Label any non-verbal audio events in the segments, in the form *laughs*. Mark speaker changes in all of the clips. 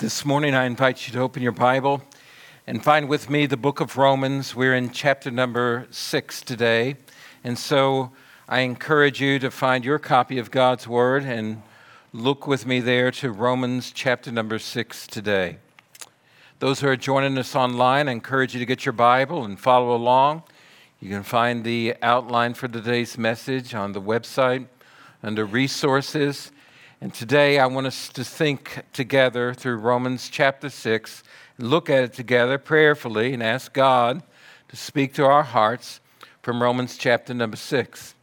Speaker 1: This morning, I invite you to open your Bible and find with me the book of Romans. We're in chapter number six today. And so I encourage you to find your copy of God's Word and look with me there to Romans chapter number six today. Those who are joining us online, I encourage you to get your Bible and follow along. You can find the outline for today's message on the website under resources. And today I want us to think together through Romans chapter 6, look at it together prayerfully, and ask God to speak to our hearts from Romans chapter number 6.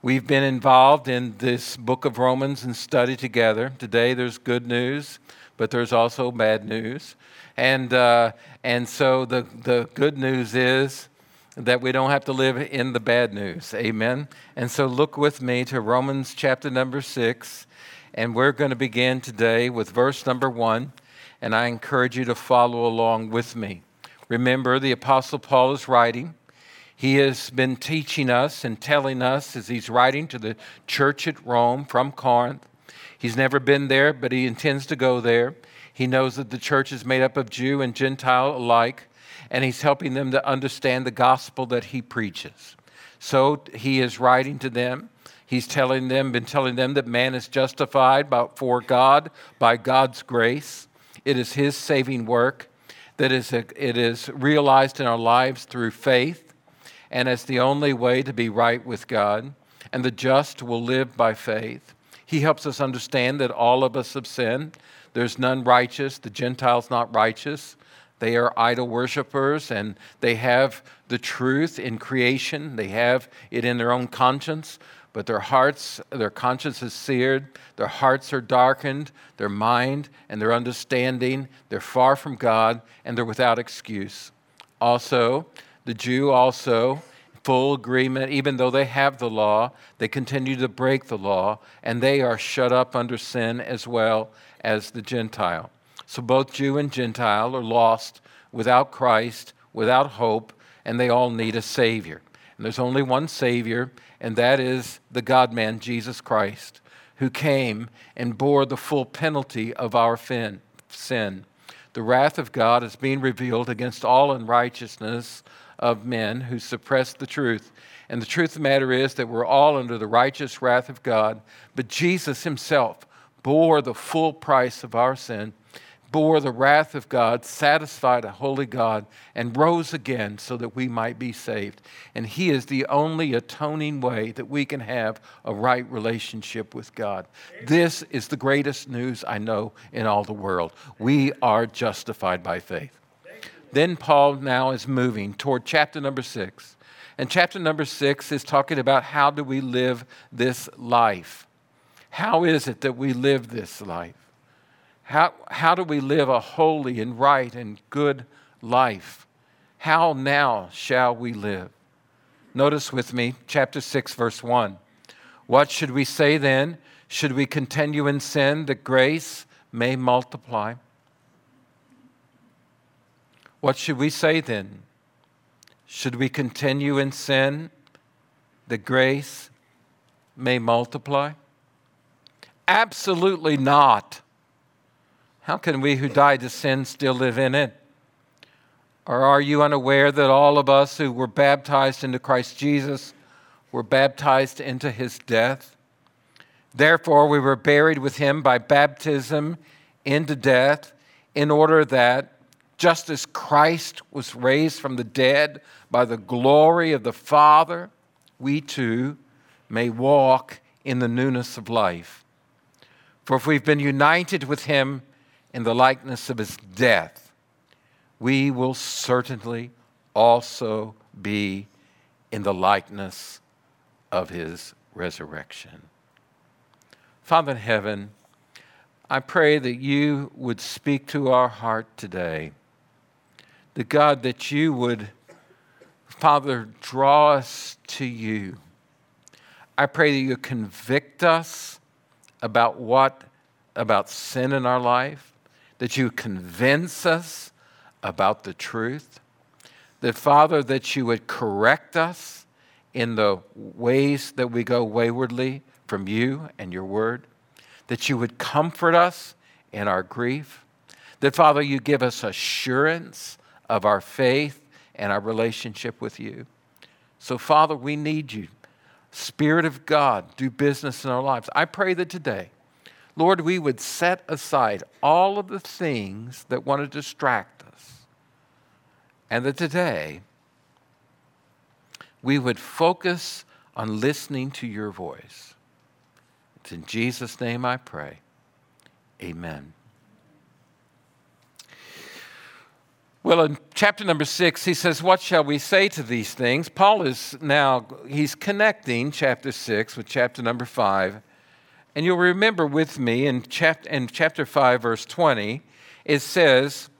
Speaker 1: We've been involved in this book of Romans and study together. Today there's good news, but there's also bad news. And, uh, and so the, the good news is that we don't have to live in the bad news. Amen. And so look with me to Romans chapter number 6 and we're going to begin today with verse number one, and I encourage you to follow along with me. Remember, the Apostle Paul is writing. He has been teaching us and telling us as he's writing to the church at Rome from Corinth. He's never been there, but he intends to go there. He knows that the church is made up of Jew and Gentile alike, and he's helping them to understand the gospel that he preaches. So he is writing to them. He's telling them, been telling them that man is justified by, for God by God's grace. It is His saving work that is a, it is realized in our lives through faith, and it's the only way to be right with God. And the just will live by faith. He helps us understand that all of us have sinned. There's none righteous. The Gentiles not righteous. They are idol worshippers and they have the truth in creation. They have it in their own conscience but their hearts, their conscience is seared, their hearts are darkened, their mind and their understanding, they're far from God, and they're without excuse. Also, the Jew also, full agreement, even though they have the law, they continue to break the law, and they are shut up under sin as well as the Gentile. So both Jew and Gentile are lost without Christ, without hope, and they all need a Savior. And there's only one Savior, and that is the God man, Jesus Christ, who came and bore the full penalty of our sin. The wrath of God is being revealed against all unrighteousness of men who suppress the truth. And the truth of the matter is that we're all under the righteous wrath of God, but Jesus himself bore the full price of our sin bore the wrath of God, satisfied a holy God, and rose again so that we might be saved. And He is the only atoning way that we can have a right relationship with God. This is the greatest news I know in all the world. We are justified by faith. Then Paul now is moving toward chapter number six. And chapter number six is talking about how do we live this life? How is it that we live this life? How, how do we live a holy and right and good life? How now shall we live? Notice with me, chapter 6, verse 1. What should we say then? Should we continue in sin that grace may multiply? What should we say then? Should we continue in sin that grace may multiply? Absolutely not. How can we who died to sin still live in it? Or are you unaware that all of us who were baptized into Christ Jesus were baptized into his death? Therefore, we were buried with him by baptism into death, in order that, just as Christ was raised from the dead by the glory of the Father, we too may walk in the newness of life. For if we've been united with him, in the likeness of his death, we will certainly also be in the likeness of his resurrection. Father in heaven, I pray that you would speak to our heart today. The God, that you would, Father, draw us to you. I pray that you convict us about what, about sin in our life that you convince us about the truth. That, Father, that you would correct us in the ways that we go waywardly from you and your word. That you would comfort us in our grief. That, Father, you give us assurance of our faith and our relationship with you. So, Father, we need you. Spirit of God, do business in our lives. I pray that today, Lord, we would set aside all of the things that want to distract us. And that today, we would focus on listening to your voice. It's in Jesus' name I pray. Amen. Well, in chapter number six, he says, What shall we say to these things? Paul is now, he's connecting chapter six with chapter number five. And you'll remember with me in, chap- in chapter 5, verse 20, it says,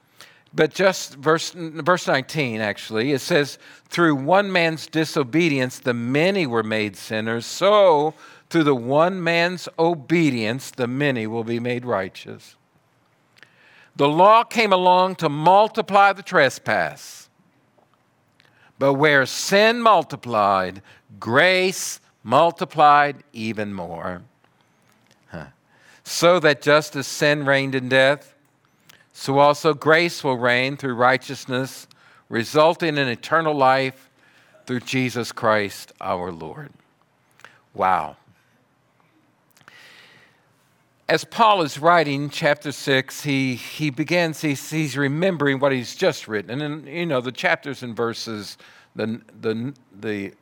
Speaker 1: but just verse, verse 19, actually, it says, Through one man's disobedience, the many were made sinners. So, through the one man's obedience, the many will be made righteous. The law came along to multiply the trespass. But where sin multiplied, grace multiplied even more. So that just as sin reigned in death, so also grace will reign through righteousness, resulting in eternal life through Jesus Christ our Lord. Wow. As Paul is writing chapter 6, he, he begins, he's, he's remembering what he's just written. And, then, you know, the chapters and verses, the, the, the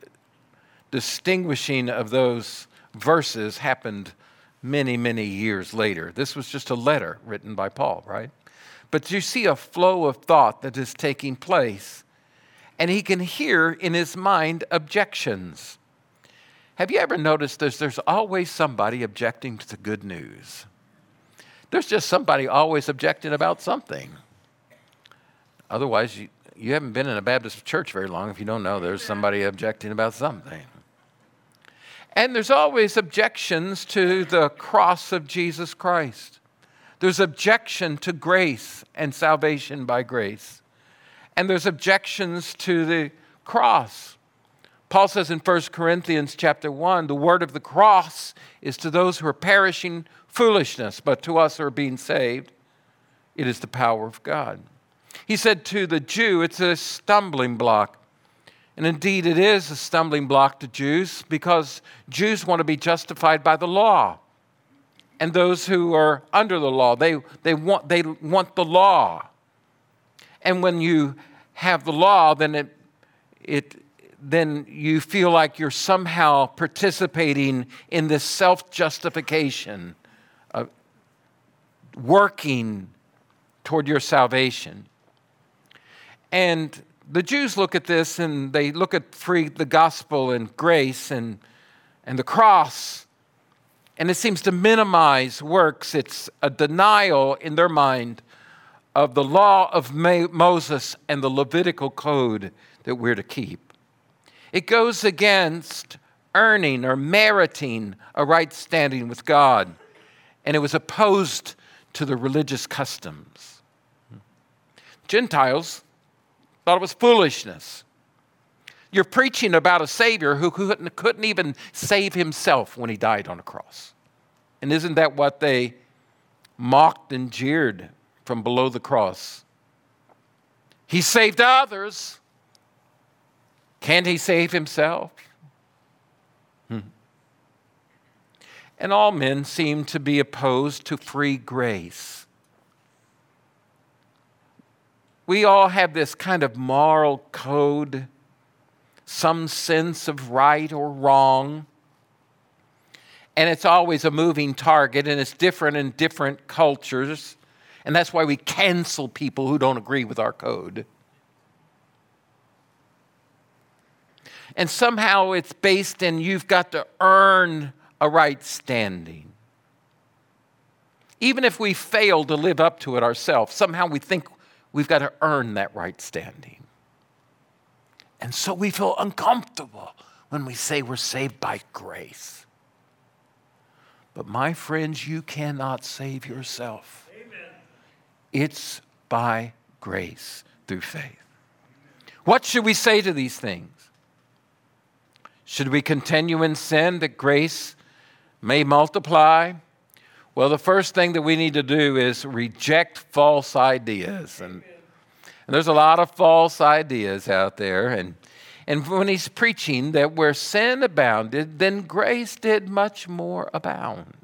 Speaker 1: distinguishing of those verses happened many, many years later. This was just a letter written by Paul, right? But you see a flow of thought that is taking place, and he can hear in his mind objections. Have you ever noticed this? There's always somebody objecting to the good news. There's just somebody always objecting about something. Otherwise, you, you haven't been in a Baptist church very long if you don't know there's somebody objecting about something. And there's always objections to the cross of Jesus Christ. There's objection to grace and salvation by grace. And there's objections to the cross. Paul says in 1 Corinthians chapter 1, the word of the cross is to those who are perishing foolishness, but to us who are being saved, it is the power of God. He said to the Jew, it's a stumbling block. And indeed, it is a stumbling block to Jews because Jews want to be justified by the law and those who are under the law. They, they, want, they want the law. And when you have the law, then, it, it, then you feel like you're somehow participating in this self justification, of uh, working toward your salvation. And the Jews look at this and they look at free the gospel and grace and, and the cross and it seems to minimize works. It's a denial in their mind of the law of Moses and the Levitical code that we're to keep. It goes against earning or meriting a right standing with God, and it was opposed to the religious customs. Gentiles thought it was foolishness. You're preaching about a Savior who couldn't, couldn't even save himself when he died on a cross. And isn't that what they mocked and jeered from below the cross? He saved others. Can't he save himself? Hmm. And all men seem to be opposed to free grace. We all have this kind of moral code some sense of right or wrong. And it's always a moving target, and it's different in different cultures. And that's why we cancel people who don't agree with our code. And somehow it's based in you've got to earn a right standing. Even if we fail to live up to it ourselves, somehow we think we've got to earn that right standing. And so we feel uncomfortable when we say we're saved by grace. But my friends, you cannot save yourself. Amen. It's by grace through faith. What should we say to these things? Should we continue in sin that grace may multiply? Well, the first thing that we need to do is reject false ideas. And, and there's a lot of false ideas out there. And, and when he's preaching that where sin abounded, then grace did much more abound.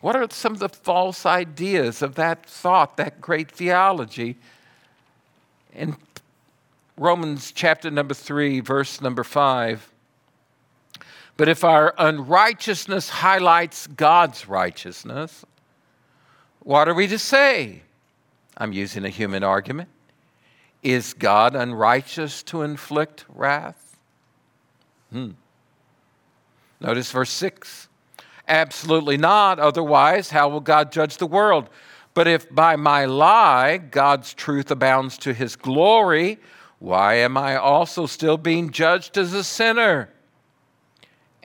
Speaker 1: What are some of the false ideas of that thought, that great theology? In Romans chapter number 3, verse number 5, but if our unrighteousness highlights God's righteousness, what are we to say? I'm using a human argument. Is God unrighteous to inflict wrath? Hmm. Notice verse 6. Absolutely not. Otherwise, how will God judge the world? But if by my lie God's truth abounds to his glory, why am I also still being judged as a sinner?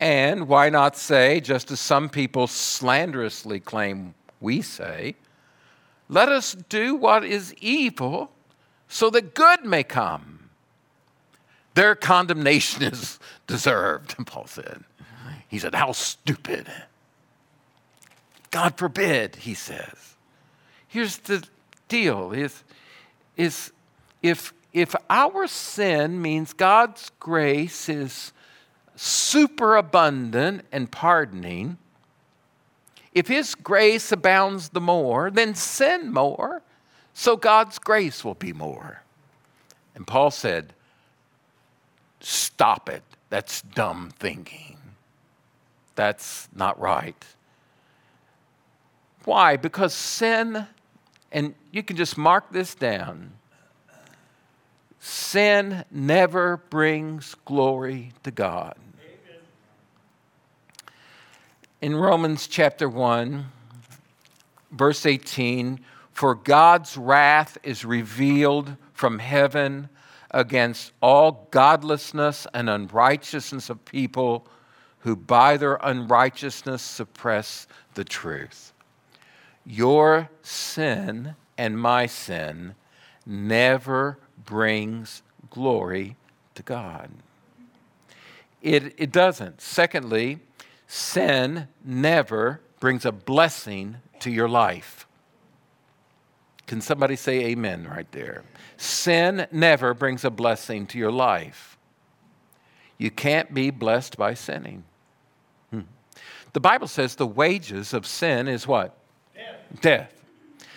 Speaker 1: And why not say, just as some people slanderously claim we say, let us do what is evil so that good may come. Their condemnation *laughs* is deserved, *laughs* Paul said. He said, How stupid. God forbid, he says. Here's the deal is, is if, if our sin means God's grace is superabundant and pardoning, if His grace abounds the more, then sin more, so God's grace will be more. And Paul said, Stop it. That's dumb thinking. That's not right. Why? Because sin, and you can just mark this down sin never brings glory to God in Romans chapter 1, verse 18 For God's wrath is revealed from heaven against all godlessness and unrighteousness of people who by their unrighteousness suppress the truth. Your sin and my sin never brings glory to God. It, it doesn't. Secondly, sin never brings a blessing to your life. Can somebody say amen right there? Sin never brings a blessing to your life. You can't be blessed by sinning. Hmm. The Bible says the wages of sin is what? Death. Death.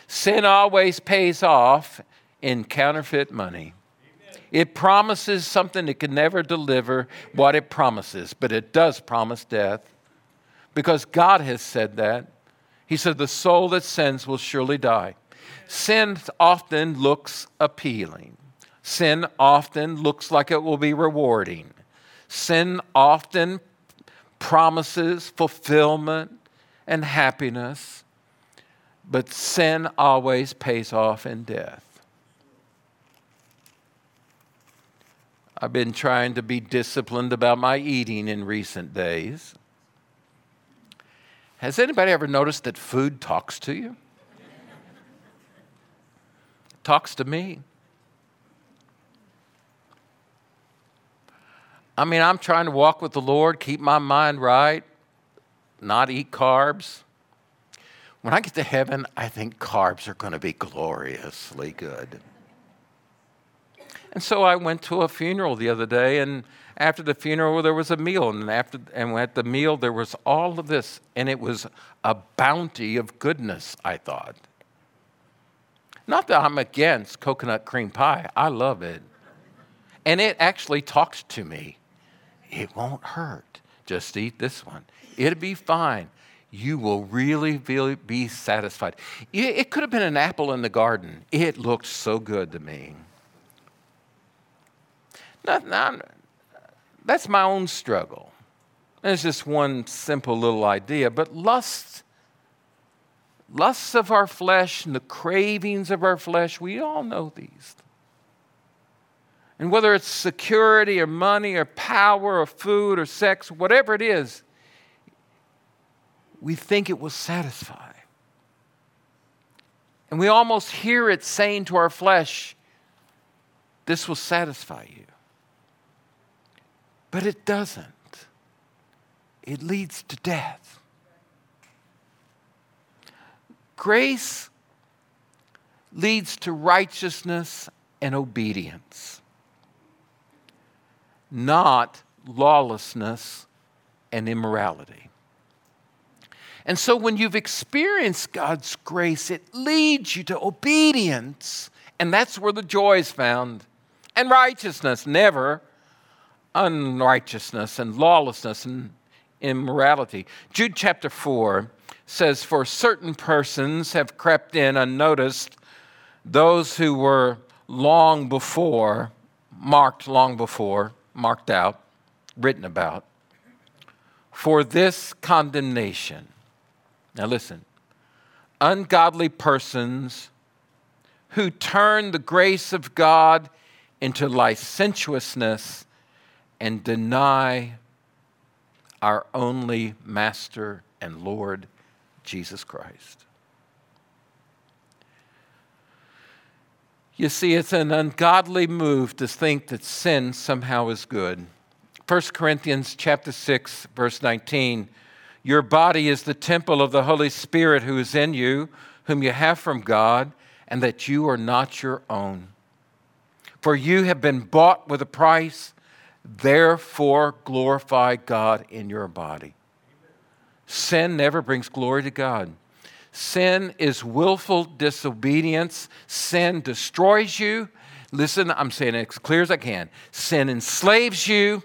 Speaker 1: Sin always pays off in counterfeit money. It promises something it can never deliver what it promises, but it does promise death because God has said that. He said, The soul that sins will surely die. Sin often looks appealing. Sin often looks like it will be rewarding. Sin often promises fulfillment and happiness, but sin always pays off in death. I've been trying to be disciplined about my eating in recent days. Has anybody ever noticed that food talks to you? talks to me. I mean, I'm trying to walk with the Lord, keep my mind right, not eat carbs. When I get to heaven, I think carbs are going to be gloriously good. And so I went to a funeral the other day, and after the funeral there was a meal, and after and at the meal there was all of this, and it was a bounty of goodness. I thought. Not that I'm against coconut cream pie. I love it, and it actually talks to me. It won't hurt. Just eat this one. It'll be fine. You will really, really be satisfied. It could have been an apple in the garden. It looked so good to me. Not, that's my own struggle. it's just one simple little idea. But lust, lusts of our flesh and the cravings of our flesh, we all know these. And whether it's security or money or power or food or sex, whatever it is, we think it will satisfy. And we almost hear it saying to our flesh, This will satisfy you. But it doesn't. It leads to death. grace leads to righteousness and obedience, not lawlessness and immorality. And so when you've experienced God's grace, it leads you to obedience, and that's where the joy is found. And righteousness, never unrighteousness and lawlessness and immorality. Jude chapter 4 says, For certain persons have crept in unnoticed, those who were long before, marked long before, marked out, written about, for this condemnation. Now listen, ungodly persons who turn the grace of God into licentiousness and deny our only Master and Lord, Jesus Christ. You see, it's an ungodly move to think that sin somehow is good. 1 Corinthians chapter 6 verse 19 Your body is the temple of the Holy Spirit who is in you whom you have from God and that you are not your own for you have been bought with a price therefore glorify God in your body Sin never brings glory to God Sin is willful disobedience. Sin destroys you. Listen, I'm saying it as clear as I can. Sin enslaves you,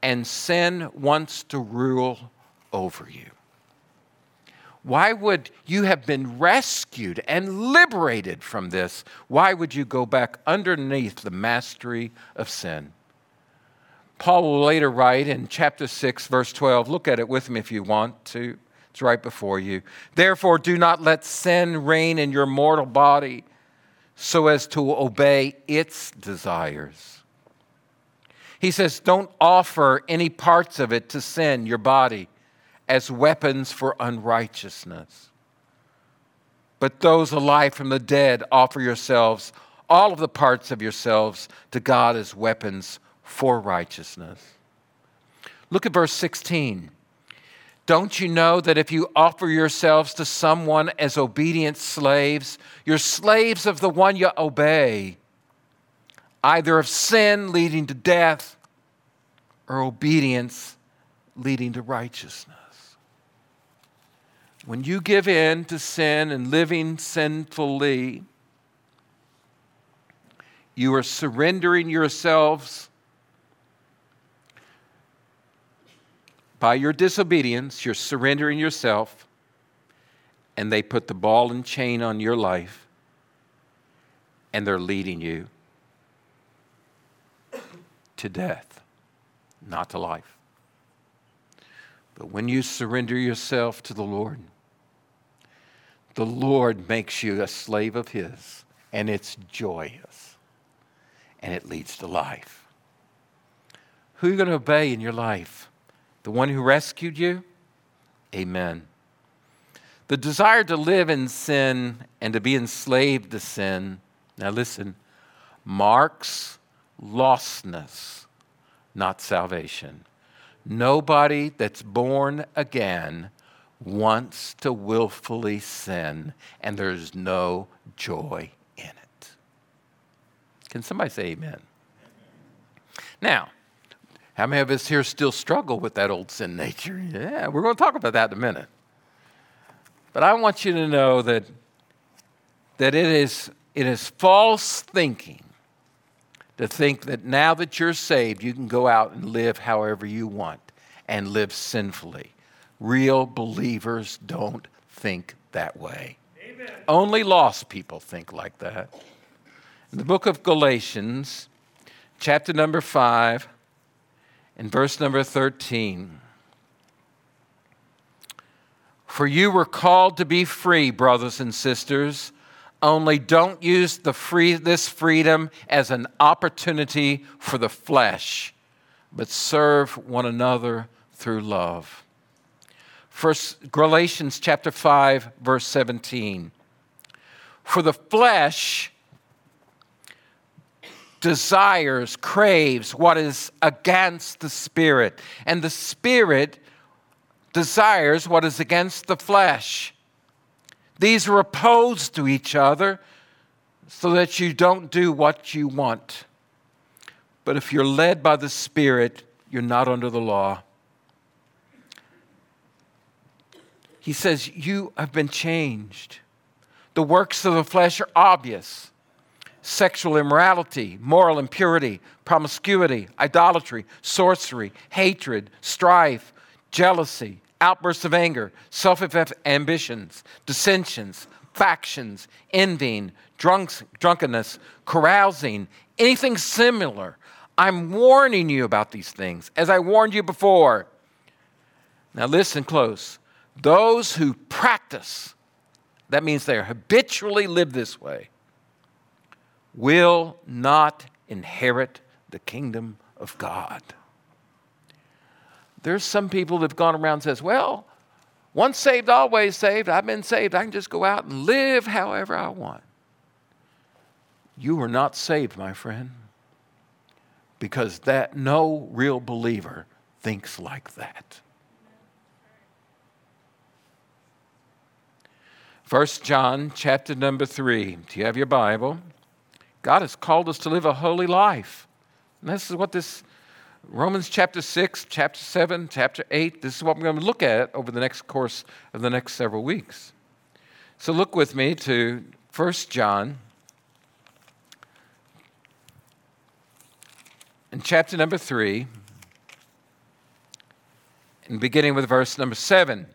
Speaker 1: and sin wants to rule over you. Why would you have been rescued and liberated from this? Why would you go back underneath the mastery of sin? Paul will later write in chapter 6, verse 12. Look at it with me if you want to. It's right before you. Therefore, do not let sin reign in your mortal body so as to obey its desires. He says, don't offer any parts of it to sin, your body, as weapons for unrighteousness. But those alive from the dead, offer yourselves, all of the parts of yourselves, to God as weapons for righteousness. Look at verse 16. Don't you know that if you offer yourselves to someone as obedient slaves, you're slaves of the one you obey, either of sin leading to death or obedience leading to righteousness? When you give in to sin and living sinfully, you are surrendering yourselves By your disobedience, you're surrendering yourself, and they put the ball and chain on your life, and they're leading you to death, not to life. But when you surrender yourself to the Lord, the Lord makes you a slave of His, and it's joyous, and it leads to life. Who are you going to obey in your life? The one who rescued you? Amen. The desire to live in sin and to be enslaved to sin, now listen, marks lostness, not salvation. Nobody that's born again wants to willfully sin, and there's no joy in it. Can somebody say amen? Now, how many of us here still struggle with that old sin nature? Yeah, we're going to talk about that in a minute. But I want you to know that, that it, is, it is false thinking to think that now that you're saved, you can go out and live however you want and live sinfully. Real believers don't think that way. Amen. Only lost people think like that. In the book of Galatians, chapter number 5, in verse number 13. For you were called to be free, brothers and sisters. Only don't use the free, this freedom as an opportunity for the flesh, but serve one another through love. First Galatians chapter 5 verse 17. For the flesh desires, craves what is against the spirit, and the spirit desires what is against the flesh. These are opposed to each other so that you don't do what you want. But if you're led by the Spirit, you're not under the law. He says, You have been changed. The works of the flesh are obvious sexual immorality, moral impurity, promiscuity, idolatry, sorcery, hatred, strife, jealousy, outbursts of anger, self ambitions, dissensions, factions, envying, drunks, drunkenness, carousing, anything similar. I'm warning you about these things, as I warned you before. Now, listen close. Those who practice, that means they habitually live this way, will not inherit the kingdom of God. There's some people that have gone around says, well, once saved, always saved. I've been saved. I can just go out and live however I want. You are not saved, my friend, because that no real believer thinks like that. First John chapter number 3. Do you have your Bible? God has called us to live a holy life. And this is what this Romans chapter 6, chapter 7, chapter 8, this is what we're going to look at over the next course of the next several weeks. So look with me to 1 John in chapter number 3, and beginning with verse number 7.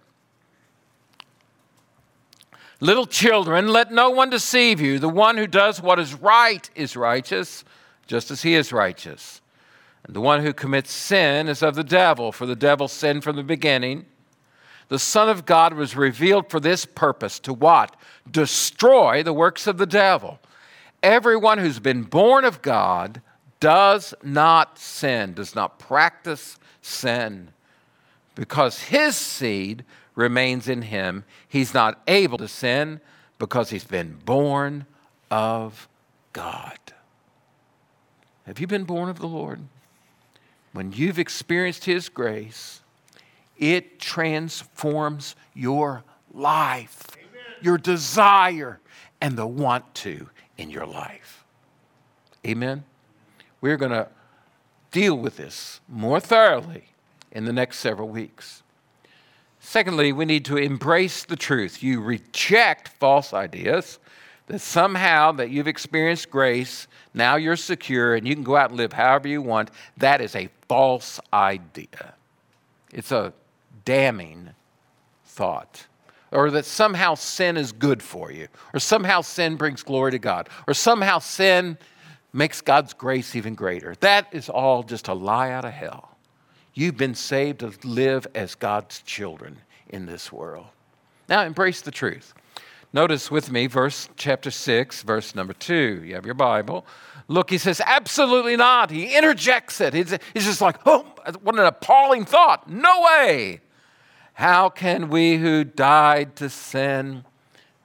Speaker 1: Little children, let no one deceive you. The one who does what is right is righteous, just as he is righteous. And the one who commits sin is of the devil, for the devil sinned from the beginning. The Son of God was revealed for this purpose to what? Destroy the works of the devil. Everyone who's been born of God does not sin, does not practice sin, because his seed remains in him. He's not able to sin because he's been born of God. Have you been born of the Lord? when you've experienced His grace, it transforms your life, Amen. your desire, and the want to in your life. Amen? We're going to deal with this more thoroughly in the next several weeks. Secondly, we need to embrace the truth. You reject false ideas that somehow that you've experienced grace, now you're secure and you can go out and live however you want. That is a false idea. It's a damning thought. Or that somehow sin is good for you, or somehow sin brings glory to God, or somehow sin makes God's grace even greater. That is all just a lie out of hell. You've been saved to live as God's children in this world. Now embrace the truth. Notice with me verse chapter 6, verse number 2. You have your Bible. Look, he says, absolutely not. He interjects it. He's, just like, oh, what an appalling thought. No way. How can we who died to sin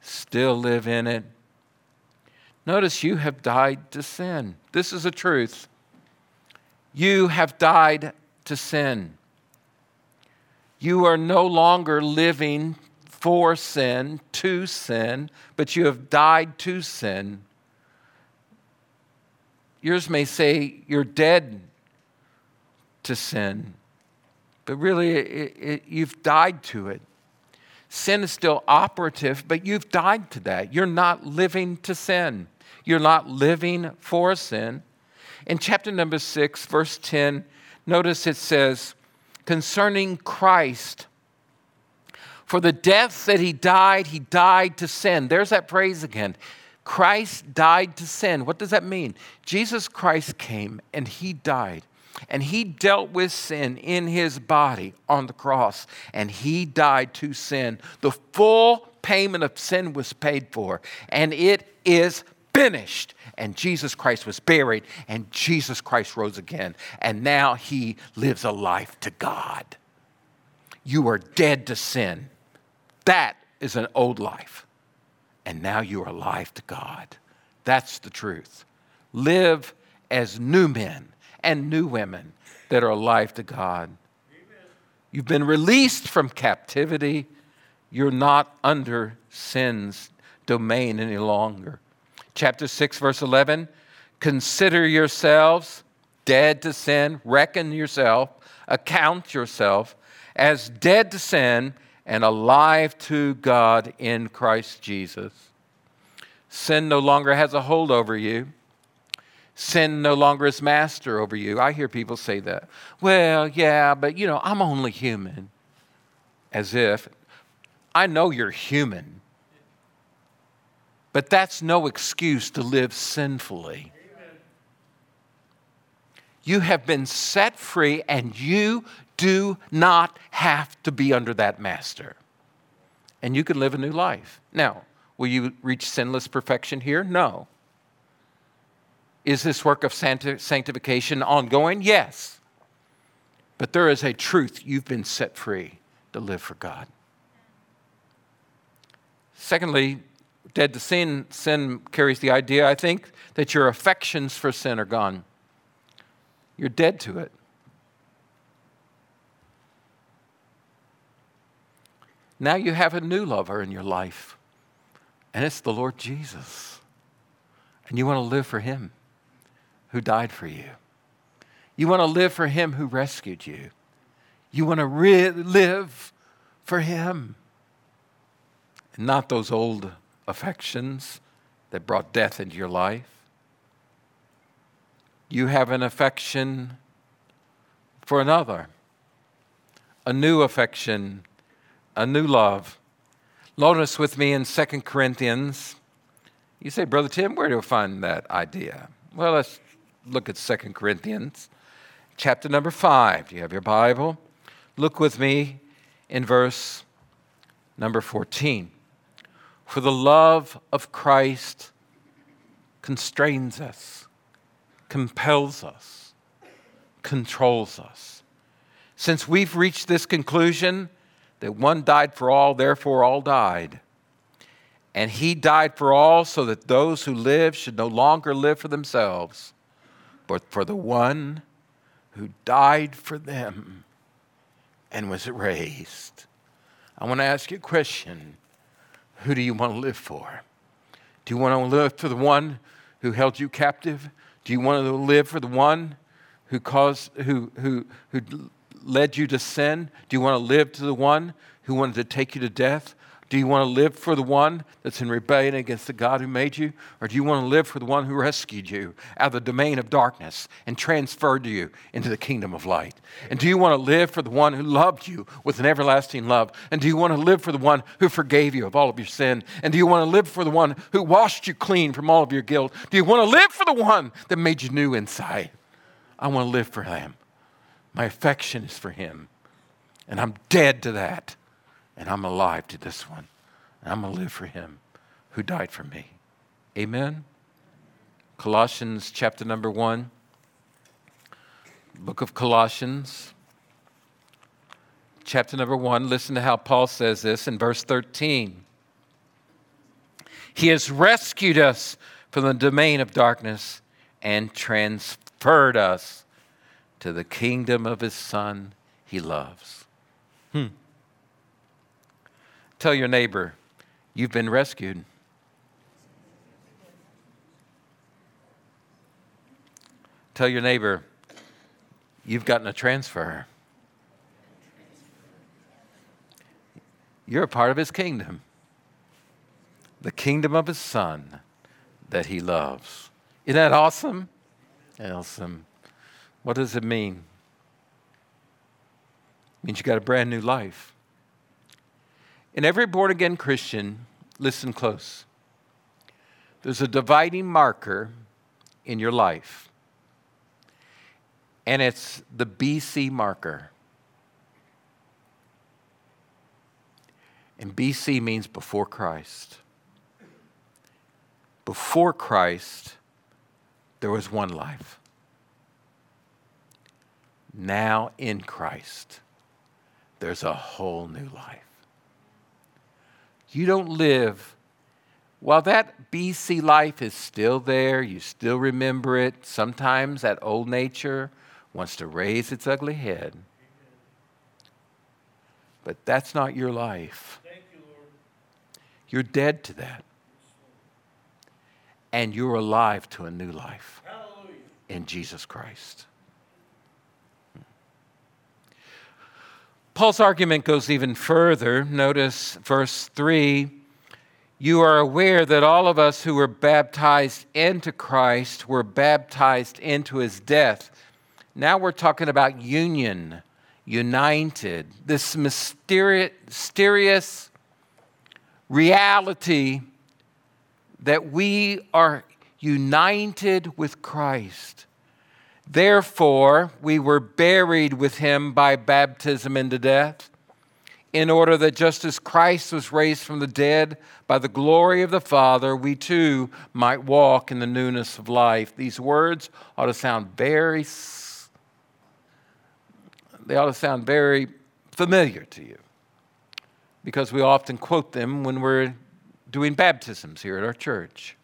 Speaker 1: still live in it? Notice you have died to sin. This is a truth. You have died to sin. You are no longer living for sin, to sin, but you have died to sin. Yours may say you're dead to sin, but really it, it, you've died to it. Sin is still operative, but you've died to that. You're not living to sin. You're not living for sin. In chapter number six, verse 10, notice it says, concerning Christ, for the death that he died, he died to sin. There's that phrase again. Christ died to sin. What does that mean? Jesus Christ came and he died. And he dealt with sin in his body on the cross. And he died to sin. The full payment of sin was paid for. And it is finished. And Jesus Christ was buried. And Jesus Christ rose again. And now he lives a life to God. You are dead to sin. That is an old life. And now you are alive to God. That's the truth. Live as new men and new women that are alive to God. Amen. You've been released from captivity. You're not under sin's domain any longer. Chapter 6, verse 11 Consider yourselves dead to sin, reckon yourself, account yourself as dead to sin and alive to God in Christ Jesus. Sin no longer has a hold over you. Sin no longer is master over you. I hear people say that. Well, yeah, but you know, I'm only human. As if I know you're human, but that's no excuse to live sinfully. You have been set free, and you do not have to be under that master. And you can live a new life. Now, will you reach sinless perfection here? No. Is this work of sanctification ongoing? Yes. But there is a truth you've been set free to live for God. Secondly, dead to sin, sin carries the idea, I think, that your affections for sin are gone. You're dead to it. Now you have a new lover in your life, and it's the Lord Jesus. And you want to live for Him who died for you. You want to live for Him who rescued you. You want to re- live for Him. And not those old affections that brought death into your life. You have an affection for another, a new affection, a new love. Notice with me in 2 Corinthians. You say, Brother Tim, where do I find that idea? Well, let's look at 2 Corinthians, chapter number 5. Do you have your Bible? Look with me in verse number 14. For the love of Christ constrains us, compels us, controls us. Since we've reached this conclusion that one died for all, therefore all died. And he died for all so that those who live should no longer live for themselves, but for the one who died for them and was raised. I want to ask you a question Who do you want to live for? Do you want to live for the one who held you captive? Do you want to live for the one who caused who who who led you to sin? Do you want to live to the one who wanted to take you to death? Do you want to live for the one that's in rebellion against the God who made you? Or do you want to live for the one who rescued you out of the domain of darkness and transferred you into the kingdom of light? And do you want to live for the one who loved you with an everlasting love? And do you want to live for the one who forgave you of all of your sin? And do you want to live for the one who washed you clean from all of your guilt? Do you want to live for the one that made you new inside? I want to live for him. My affection is for him. And I'm dead to that and I'm alive to this one. And I'm going to live for him who died for me. Amen. Colossians chapter number 1. Book of Colossians, chapter number 1. Listen to how Paul says this in verse 13. He has rescued us from the domain of darkness and transferred us to the kingdom of his Son he loves. Hmm. Tell your neighbor, you've been rescued. Tell your neighbor, you've gotten a transfer. You're a part of his kingdom, the kingdom of his son that he loves. Isn't that awesome? Awesome. What does it mean? It means you got a brand new life. In every born again Christian, listen close. There's a dividing marker in your life, and it's the BC marker. And BC means before Christ. Before Christ, there was one life. Now in Christ, there's a whole new life. You don't live. While that BC life is still there, you still remember it, sometimes that old nature wants to raise its ugly head. But that's not your life.
Speaker 2: You,
Speaker 1: You're dead to that. And you're alive to a new life Hallelujah. in Jesus Christ. Paul's argument goes even further. Notice verse 3 You are aware that all of us who were baptized into Christ were baptized into his death. Now we're talking about union, united, this mysterious, mysterious reality that we are united with Christ. Therefore, we were buried with him by baptism into death, in order that just as Christ was raised from the dead by the glory of the Father, we too might walk in the newness of life. These words ought to sound very they ought to sound very familiar to you because we often quote them when we're doing baptisms here at our church.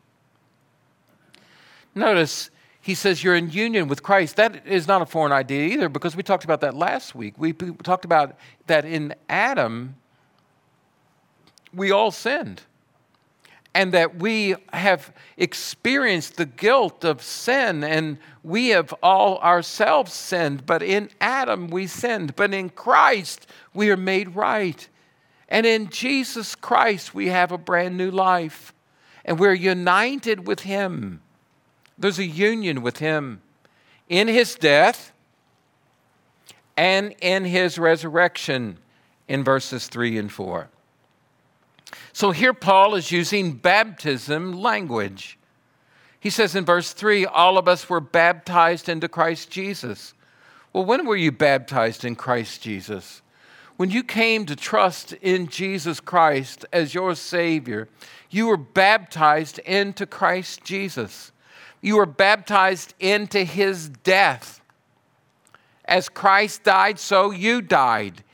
Speaker 1: Notice he says you're in union with Christ. That is not a foreign idea either because we talked about that last week. We talked about that in Adam, we all sinned. And that we have experienced the guilt of sin, and we have all ourselves sinned. But in Adam, we sinned. But in Christ, we are made right. And in Jesus Christ, we have a brand new life. And we're united with Him. There's a union with him in his death and in his resurrection in verses 3 and 4. So here Paul is using baptism language. He says in verse 3 all of us were baptized into Christ Jesus. Well, when were you baptized in Christ Jesus? When you came to trust in Jesus Christ as your Savior, you were baptized into Christ Jesus. You were baptized into his death. As Christ died, so you died.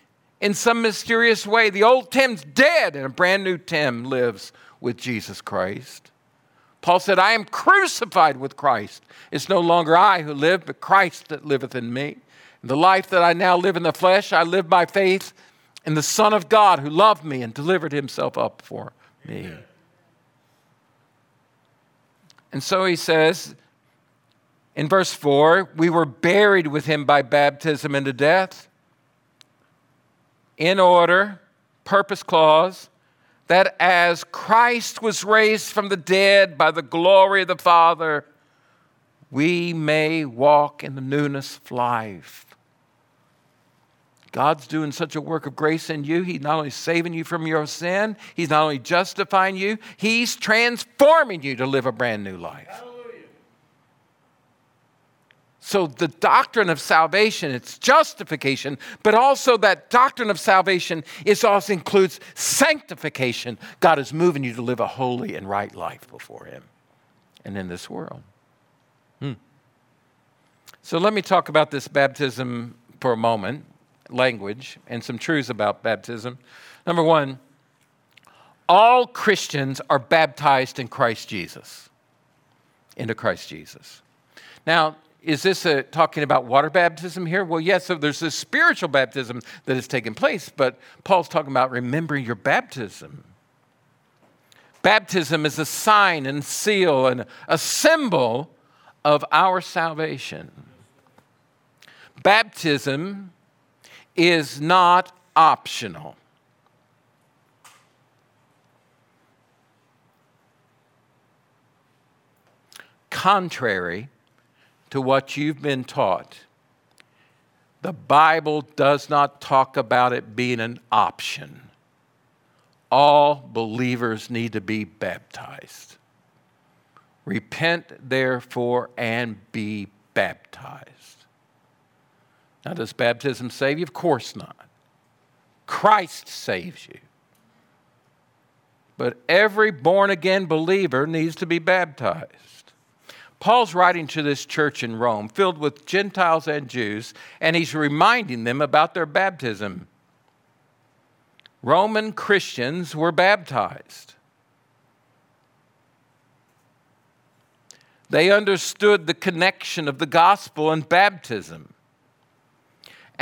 Speaker 1: In some mysterious way, the old Tim's dead and a brand new Tim lives with Jesus Christ. Paul said, I am crucified with Christ. It's no longer I who live, but Christ that liveth in me. the life that I now live in the flesh, I live by faith in the Son of God who loved me and delivered himself up for me. Amen. And so he says in verse 4 we were buried with him by baptism into death, in order, purpose clause, that as Christ was raised from the dead by the glory of the Father, we may walk in the newness of life. God's doing such a work of grace in you. He's not only saving you from your sin, He's not only justifying you, He's transforming you to live a brand new life. Hallelujah. So, the doctrine of salvation, it's justification, but also that doctrine of salvation is also includes sanctification. God is moving you to live a holy and right life before Him and in this world. Hmm. So, let me talk about this baptism for a moment language and some truths about baptism. Number one, all Christians are baptized in Christ Jesus, into Christ Jesus. Now, is this a, talking about water baptism here? Well, yes, so there's this spiritual baptism that has taken place, but Paul's talking about remembering your baptism. Baptism is a sign and seal and a symbol of our salvation. Baptism is not optional. Contrary to what you've been taught, the Bible does not talk about it being an option. All believers need to be baptized. Repent, therefore, and be baptized. Now, does baptism save you? Of course not. Christ saves you. But every born again believer needs to be baptized. Paul's writing to this church in Rome, filled with Gentiles and Jews, and he's reminding them about their baptism. Roman Christians were baptized. They understood the connection of the gospel and baptism.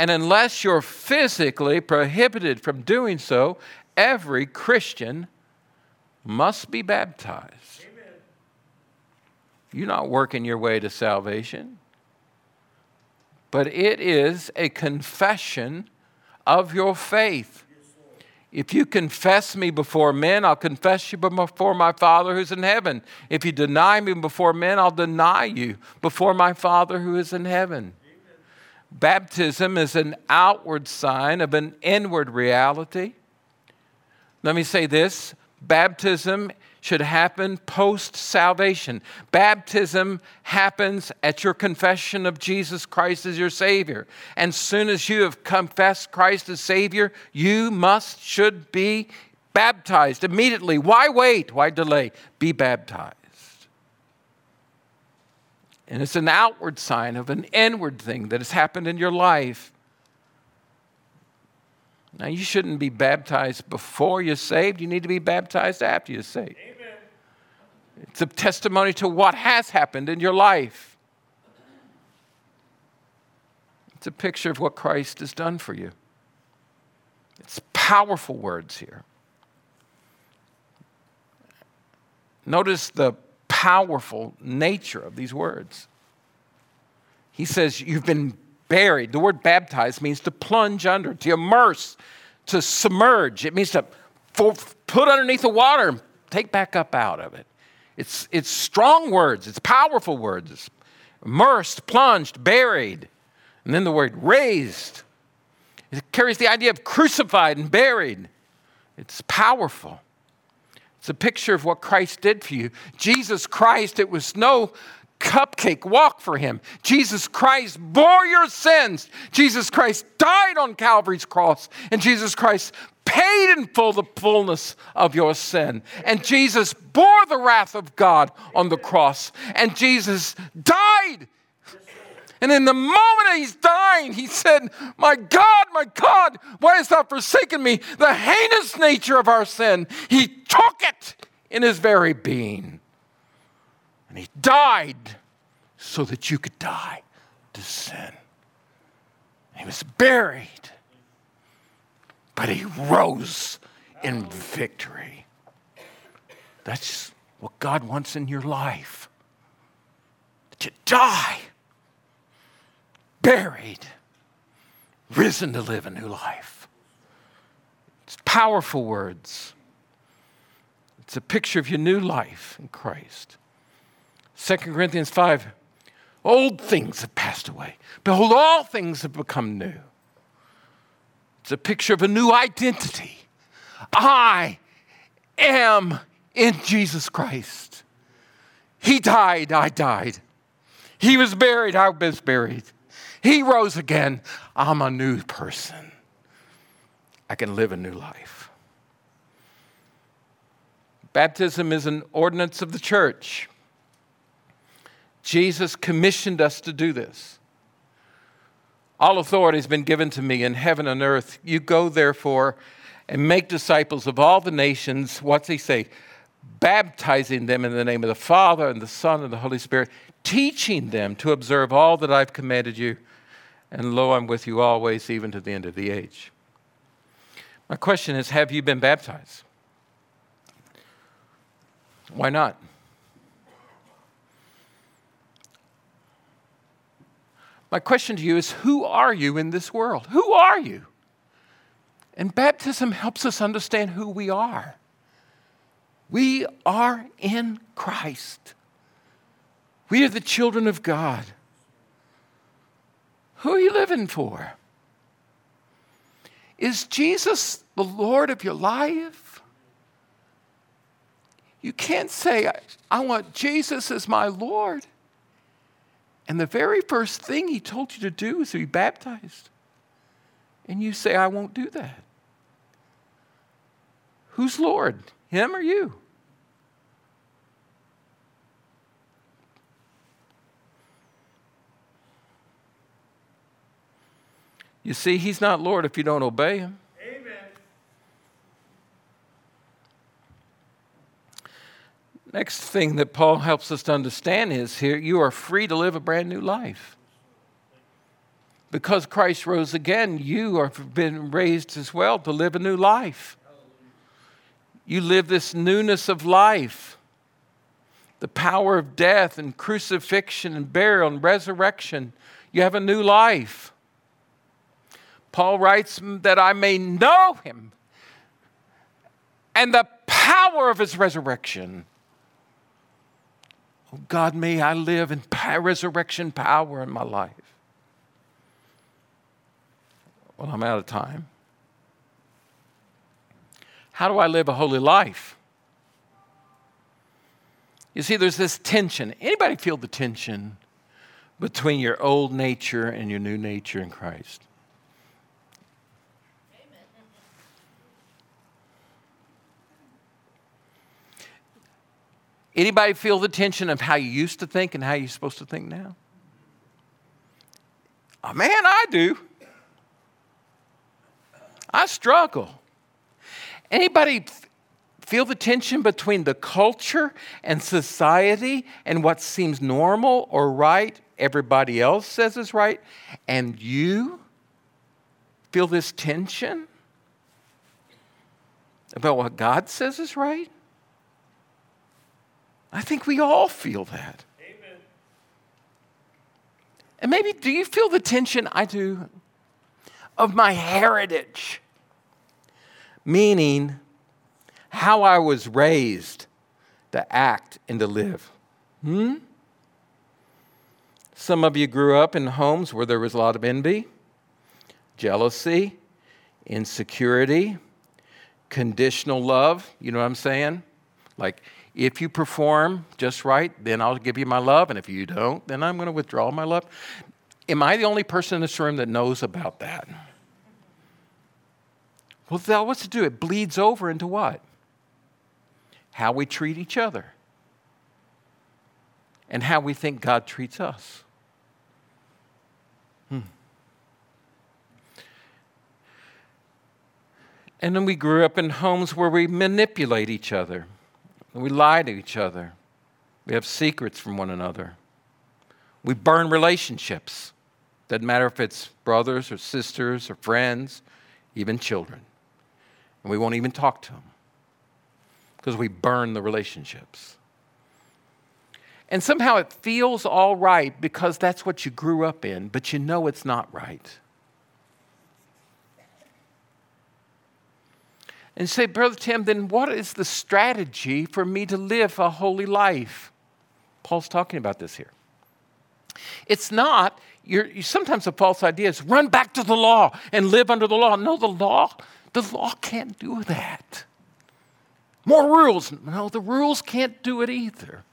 Speaker 1: And unless you're physically prohibited from doing so, every Christian must be baptized. Amen. You're not working your way to salvation, but it is a confession of your faith. If you confess me before men, I'll confess you before my Father who's in heaven. If you deny me before men, I'll deny you before my Father who is in heaven. Baptism is an outward sign of an inward reality. Let me say this baptism should happen post salvation. Baptism happens at your confession of Jesus Christ as your Savior. And as soon as you have confessed Christ as Savior, you must, should be baptized immediately. Why wait? Why delay? Be baptized. And it's an outward sign of an inward thing that has happened in your life. Now, you shouldn't be baptized before you're saved. You need to be baptized after you're saved. Amen. It's a testimony to what has happened in your life. It's a picture of what Christ has done for you. It's powerful words here. Notice the powerful nature of these words. He says, You've been buried. The word baptized means to plunge under, to immerse, to submerge. It means to put underneath the water and take back up out of it. It's, it's strong words, it's powerful words. Immersed, plunged, buried. And then the word raised. It carries the idea of crucified and buried. It's powerful. It's a picture of what Christ did for you. Jesus Christ, it was no cupcake walk for him. Jesus Christ bore your sins. Jesus Christ died on Calvary's cross. And Jesus Christ paid in full the fullness of your sin. And Jesus bore the wrath of God on the cross. And Jesus died. And in the moment he's dying, he said, My God, my God, why hast thou forsaken me? The heinous nature of our sin. He took it in his very being. And he died so that you could die to sin. He was buried, but he rose in victory. That's what God wants in your life to die, buried, risen to live a new life. It's powerful words. It's a picture of your new life in Christ. 2 Corinthians 5 Old things have passed away. Behold, all things have become new. It's a picture of a new identity. I am in Jesus Christ. He died, I died. He was buried, I was buried. He rose again. I'm a new person. I can live a new life. Baptism is an ordinance of the church. Jesus commissioned us to do this. All authority has been given to me in heaven and earth. You go, therefore, and make disciples of all the nations. What's he say? Baptizing them in the name of the Father and the Son and the Holy Spirit, teaching them to observe all that I've commanded you. And lo, I'm with you always, even to the end of the age. My question is Have you been baptized? Why not? My question to you is who are you in this world? Who are you? And baptism helps us understand who we are. We are in Christ. We are the children of God. Who are you living for? Is Jesus the Lord of your life? You can't say, I, want Jesus as my Lord. And the very first thing he told you to do is to be baptized. And you say, I won't do that. Who's Lord? Him or you? You see, he's not Lord if you don't obey him. Amen. Next thing that Paul helps us to understand is here you are free to live a brand new life. Because Christ rose again, you have been raised as well to live a new life. You live this newness of life, the power of death and crucifixion and burial and resurrection. You have a new life. Paul writes that I may know him and the power of his resurrection. Oh God, may I live in resurrection power in my life. Well, I'm out of time. How do I live a holy life? You see, there's this tension. Anybody feel the tension between your old nature and your new nature in Christ? Anybody feel the tension of how you used to think and how you're supposed to think now? Oh, man, I do. I struggle. Anybody feel the tension between the culture and society and what seems normal or right, everybody else says is right, and you feel this tension about what God says is right? I think we all feel that. Amen. And maybe do you feel the tension I do of my heritage? Meaning how I was raised to act and to live. Hmm? Some of you grew up in homes where there was a lot of envy, jealousy, insecurity, conditional love. You know what I'm saying? Like, if you perform just right, then I'll give you my love. And if you don't, then I'm going to withdraw my love. Am I the only person in this room that knows about that? Well, what's to do? It bleeds over into what? How we treat each other and how we think God treats us. Hmm. And then we grew up in homes where we manipulate each other. We lie to each other. We have secrets from one another. We burn relationships. Doesn't matter if it's brothers or sisters or friends, even children. And we won't even talk to them because we burn the relationships. And somehow it feels all right because that's what you grew up in, but you know it's not right. And say, Brother Tim, then what is the strategy for me to live a holy life? Paul's talking about this here. It's not, you're, sometimes a false idea is run back to the law and live under the law. No, the law, the law can't do that. More rules. No, the rules can't do it either.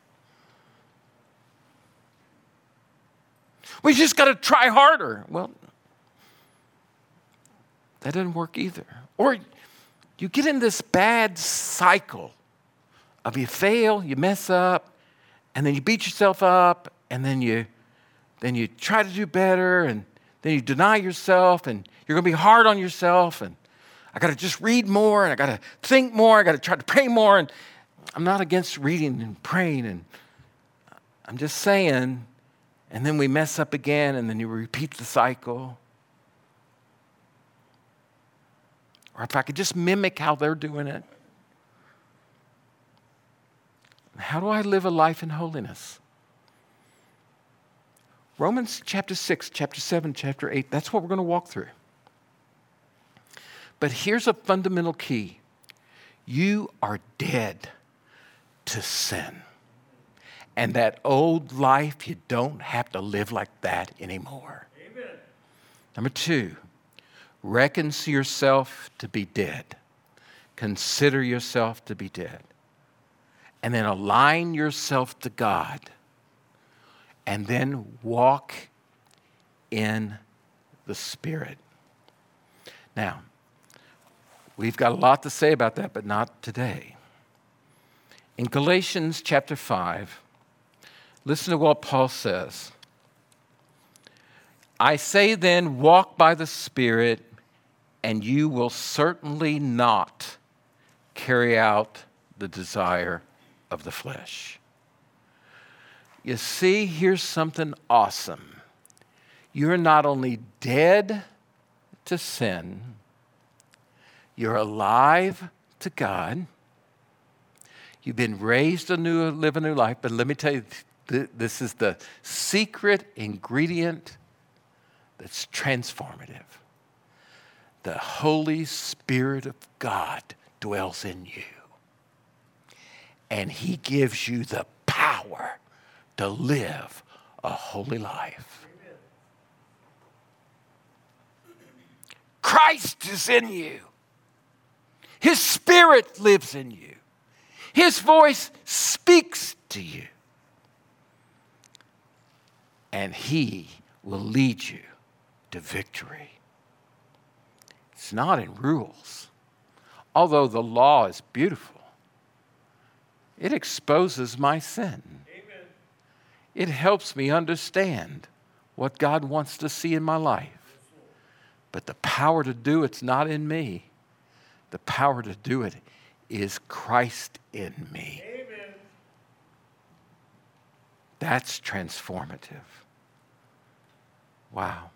Speaker 1: We just got to try harder. Well, that doesn't work either. Or you get in this bad cycle of you fail, you mess up, and then you beat yourself up, and then you then you try to do better, and then you deny yourself, and you're gonna be hard on yourself, and I gotta just read more, and I gotta think more, I gotta try to pray more, and I'm not against reading and praying, and I'm just saying, and then we mess up again, and then you repeat the cycle. Or if I could just mimic how they're doing it. How do I live a life in holiness? Romans chapter 6, chapter 7, chapter 8, that's what we're going to walk through. But here's a fundamental key you are dead to sin. And that old life, you don't have to live like that anymore. Amen. Number two, Reckon yourself to be dead. Consider yourself to be dead. And then align yourself to God. And then walk in the Spirit. Now, we've got a lot to say about that, but not today. In Galatians chapter 5, listen to what Paul says. I say then, walk by the Spirit and you will certainly not carry out the desire of the flesh. You see, here's something awesome. You're not only dead to sin, you're alive to God, You've been raised to new, live a new life, but let me tell you, this is the secret ingredient that's transformative. The Holy Spirit of God dwells in you, and He gives you the power to live a holy life. Christ is in you. His Spirit lives in you. His voice speaks to you. And He will lead you to victory. It's not in rules, although the law is beautiful, it exposes my sin. Amen. It helps me understand what God wants to see in my life. But the power to do it's not in me. The power to do it is Christ in me. Amen. That's transformative. Wow.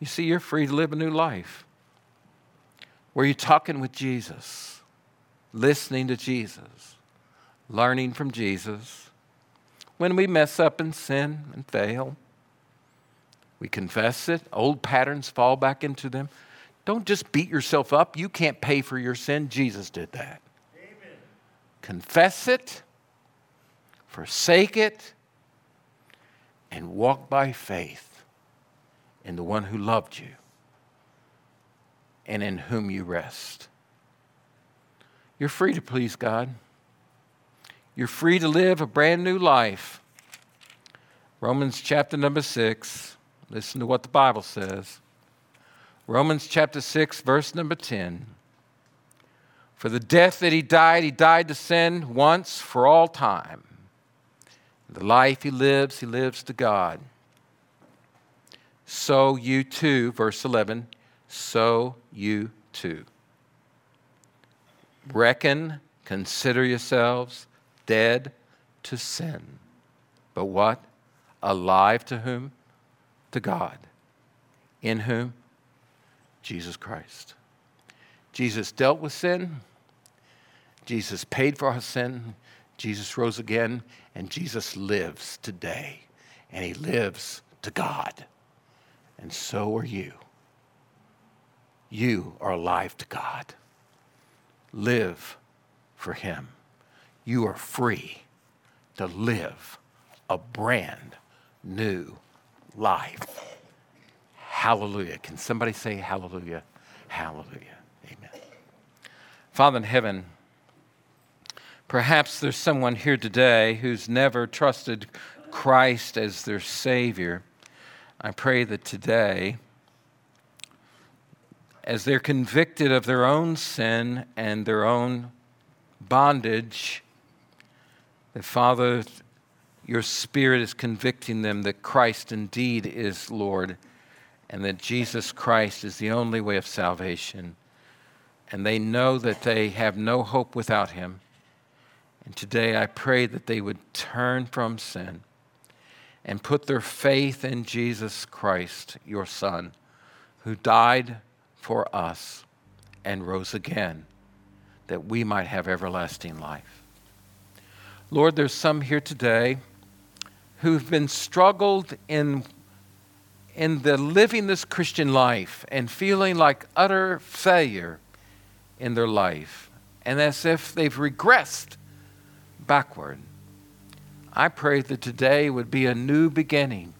Speaker 1: You see, you're free to live a new life where you're talking with Jesus, listening to Jesus, learning from Jesus. When we mess up and sin and fail, we confess it, old patterns fall back into them. Don't just beat yourself up. You can't pay for your sin. Jesus did that. Amen. Confess it, forsake it, and walk by faith in the one who loved you and in whom you rest. You're free to please God. You're free to live a brand new life. Romans chapter number 6. Listen to what the Bible says. Romans chapter 6, verse number 10. For the death that he died, he died to sin once for all time. The life he lives, he lives to God. So you too, verse 11, so you too. Reckon, consider yourselves dead to sin. But what? Alive to whom? to God. In whom? Jesus Christ. Jesus dealt with sin. Jesus paid for our sin. Jesus rose again. And Jesus lives today. And he lives to God. And so are you. You are alive to God. Live for him. You are free to live a brand new life. Hallelujah. Can somebody say hallelujah? Hallelujah. Amen. Father in heaven, perhaps there's someone here today who's never trusted Christ as their Savior. I pray that today, as they're convicted of their own sin and their own bondage, that Father, your spirit is convicting them that Christ indeed is Lord and that Jesus Christ is the only way of salvation. And they know that they have no hope without him. And today I pray that they would turn from sin and put their faith in Jesus Christ, your Son, who died for us and rose again, that we might have everlasting life. Lord, there's some here today who've been struggled in in the living this Christian life and feeling like utter failure in their life and as if they've regressed backward. I pray that today would be a new beginning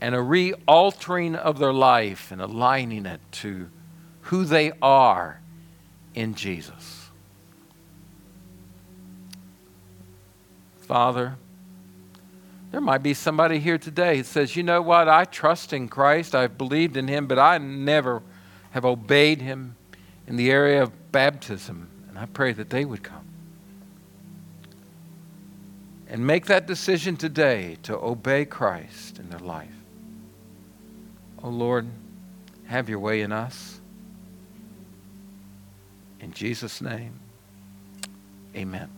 Speaker 1: and a re altering of their life and aligning it to who they are in Jesus. Father, there might be somebody here today that says, you know what, I trust in Christ, I've believed in Him, but I never have obeyed Him in the area of baptism. And I pray that they would come. And make that decision today to obey Christ in their life. Oh Lord, have your way in us. In Jesus' name, amen.